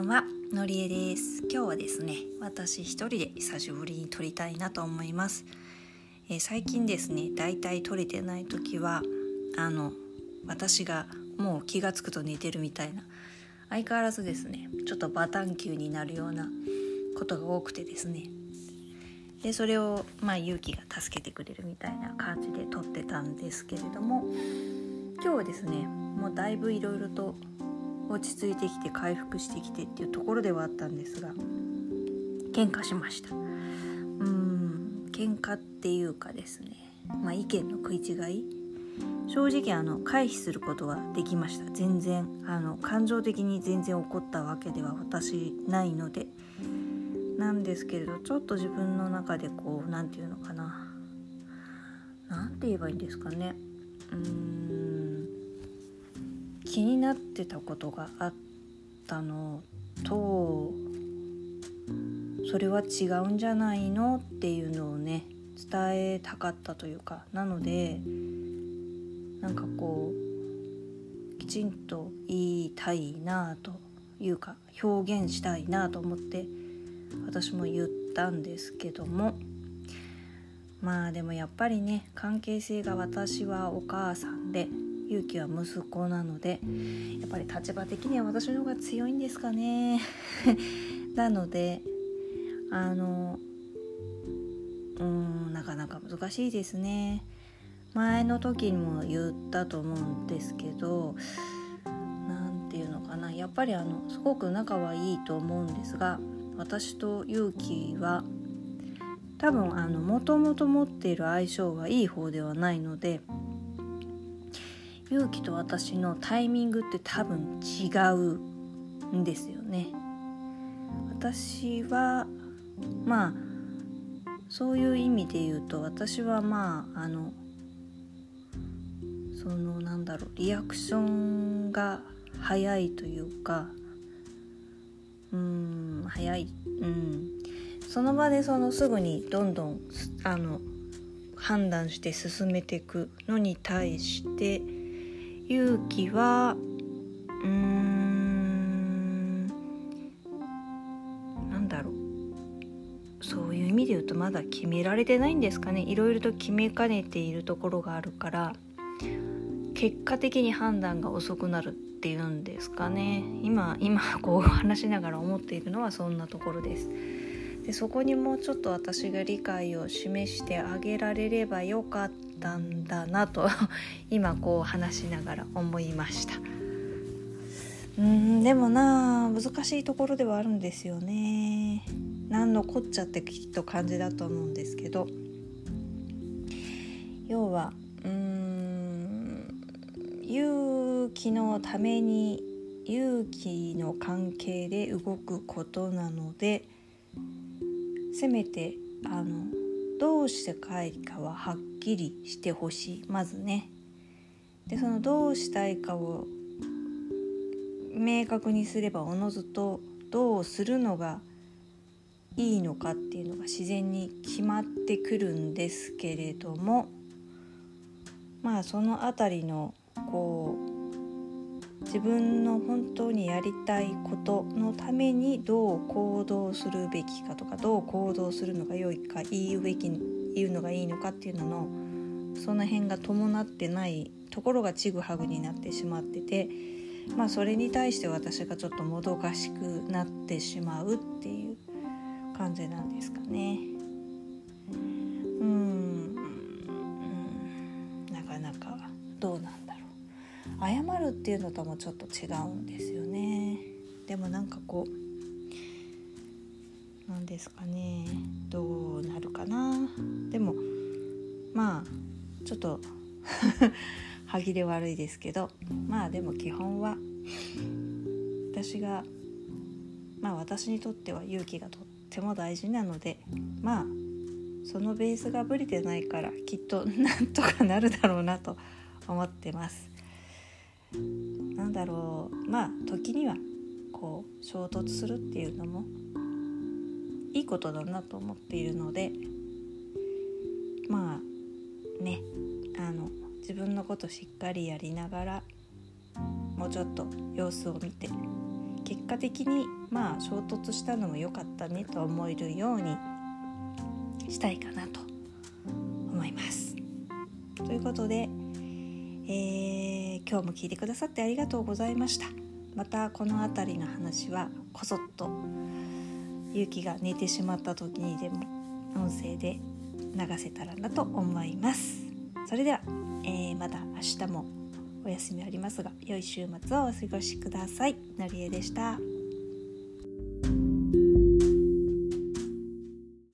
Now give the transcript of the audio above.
んはのりえです。今日はですね私一人で久しぶりに撮りたいなと思います、えー、最近ですねだいたい撮れてない時はあの私がもう気が付くと寝てるみたいな相変わらずですねちょっとバタン球になるようなことが多くてですね。でそれをまあ勇気が助けてくれるみたいな感じで撮ってたんですけれども今日はですねもうだいぶいろいろと落ち着いてきて回復してきてっていうところではあったんですが喧嘩しました。うん喧嘩っていうかですねまあ意見の食い違い。正直あの回避することはできました。全然あの感情的に全然怒ったわけでは私ないので。なんですけれどちょっと自分の中でこう何て言うのかな。何て言えばいいんですかね。うーん。気になってたことがあったの。とそれは違うんじゃないのっていうのをね伝えたかったというか。なのでなんかこうきちんと言いたいなというか表現したいなと思って私も言ったんですけども。まあでもやっぱりね関係性が私はお母さんで勇気は息子なのでやっぱり立場的には私の方が強いんですかね。なのであのうんなかなか難しいですね。前の時にも言ったと思うんですけど何て言うのかな。やっぱりあのすごく仲はいいと思うんですが私と勇気は多分あのもともと持っている相性はいい方ではないので勇気と私のタイミングって多分違うんですよね。私はまあそういう意味で言うと私はまああのそのなんだろうリアクションが早いというかうん早いうんその場でそのすぐにどんどんあの判断して進めていくのに対して勇気はうーんなんだろう。そういう意味で言うとまだ決められてないんですかね。いろいろと決めかねているところがあるから結果的に判断が遅くなるっていうんですかね。今今こう話しながら思っているのはそんなところです。でそこにもうちょっと私が理解を示してあげられればよかったたんだなと 今こう話しながら思いました。うんでもな難しいところではあるんですよね。何のこっちゃってきっと感じだと思うんですけど。要はうん勇気のために勇気の関係で動くことなのでせめてあのどうしてかいかははっきりしてほしい？まずね。でそのどうしたいかを明確にすればおのずとどうするのがいいのかっていうのが自然に決まってくるんですけれどもまあその辺りのこう自分の本当にやりたいことのためにどう行動するべきかとかどう行動するのが良いか言うべき言うのがいいのかっていうののその辺が伴ってないところがちぐはぐになってしまっててまあそれに対して私がちょっともどかしくなってしまうっていう感じなんですかね。うんなかなかどうなん謝るっていうのともちょっと違うんですよね。でもなんかこうなんですかね。どうなるかな。でもまあちょっと 歯切れ悪いですけど。まあでも基本は私がまあ私にとっては勇気がとっても大事なのでまあそのベースがぶれてないからきっとなんとかなるだろうなと思ってます。なんだろうまあ時にはこう衝突するっていうのもいいことだなと思っているのでまあねあの自分のことしっかりやりながらもうちょっと様子を見て結果的にまあ衝突したのも良かったねと思えるようにしたいかなと思います。ということで、えー、今日も聞いてくださってありがとうございました。またこの辺りの話はこそっと勇気が寝てしまった時にでも音声で流せたらなと思います。それでは、えー、まだ明日もお休みありますが良い週末をお過ごしください。のりえでした。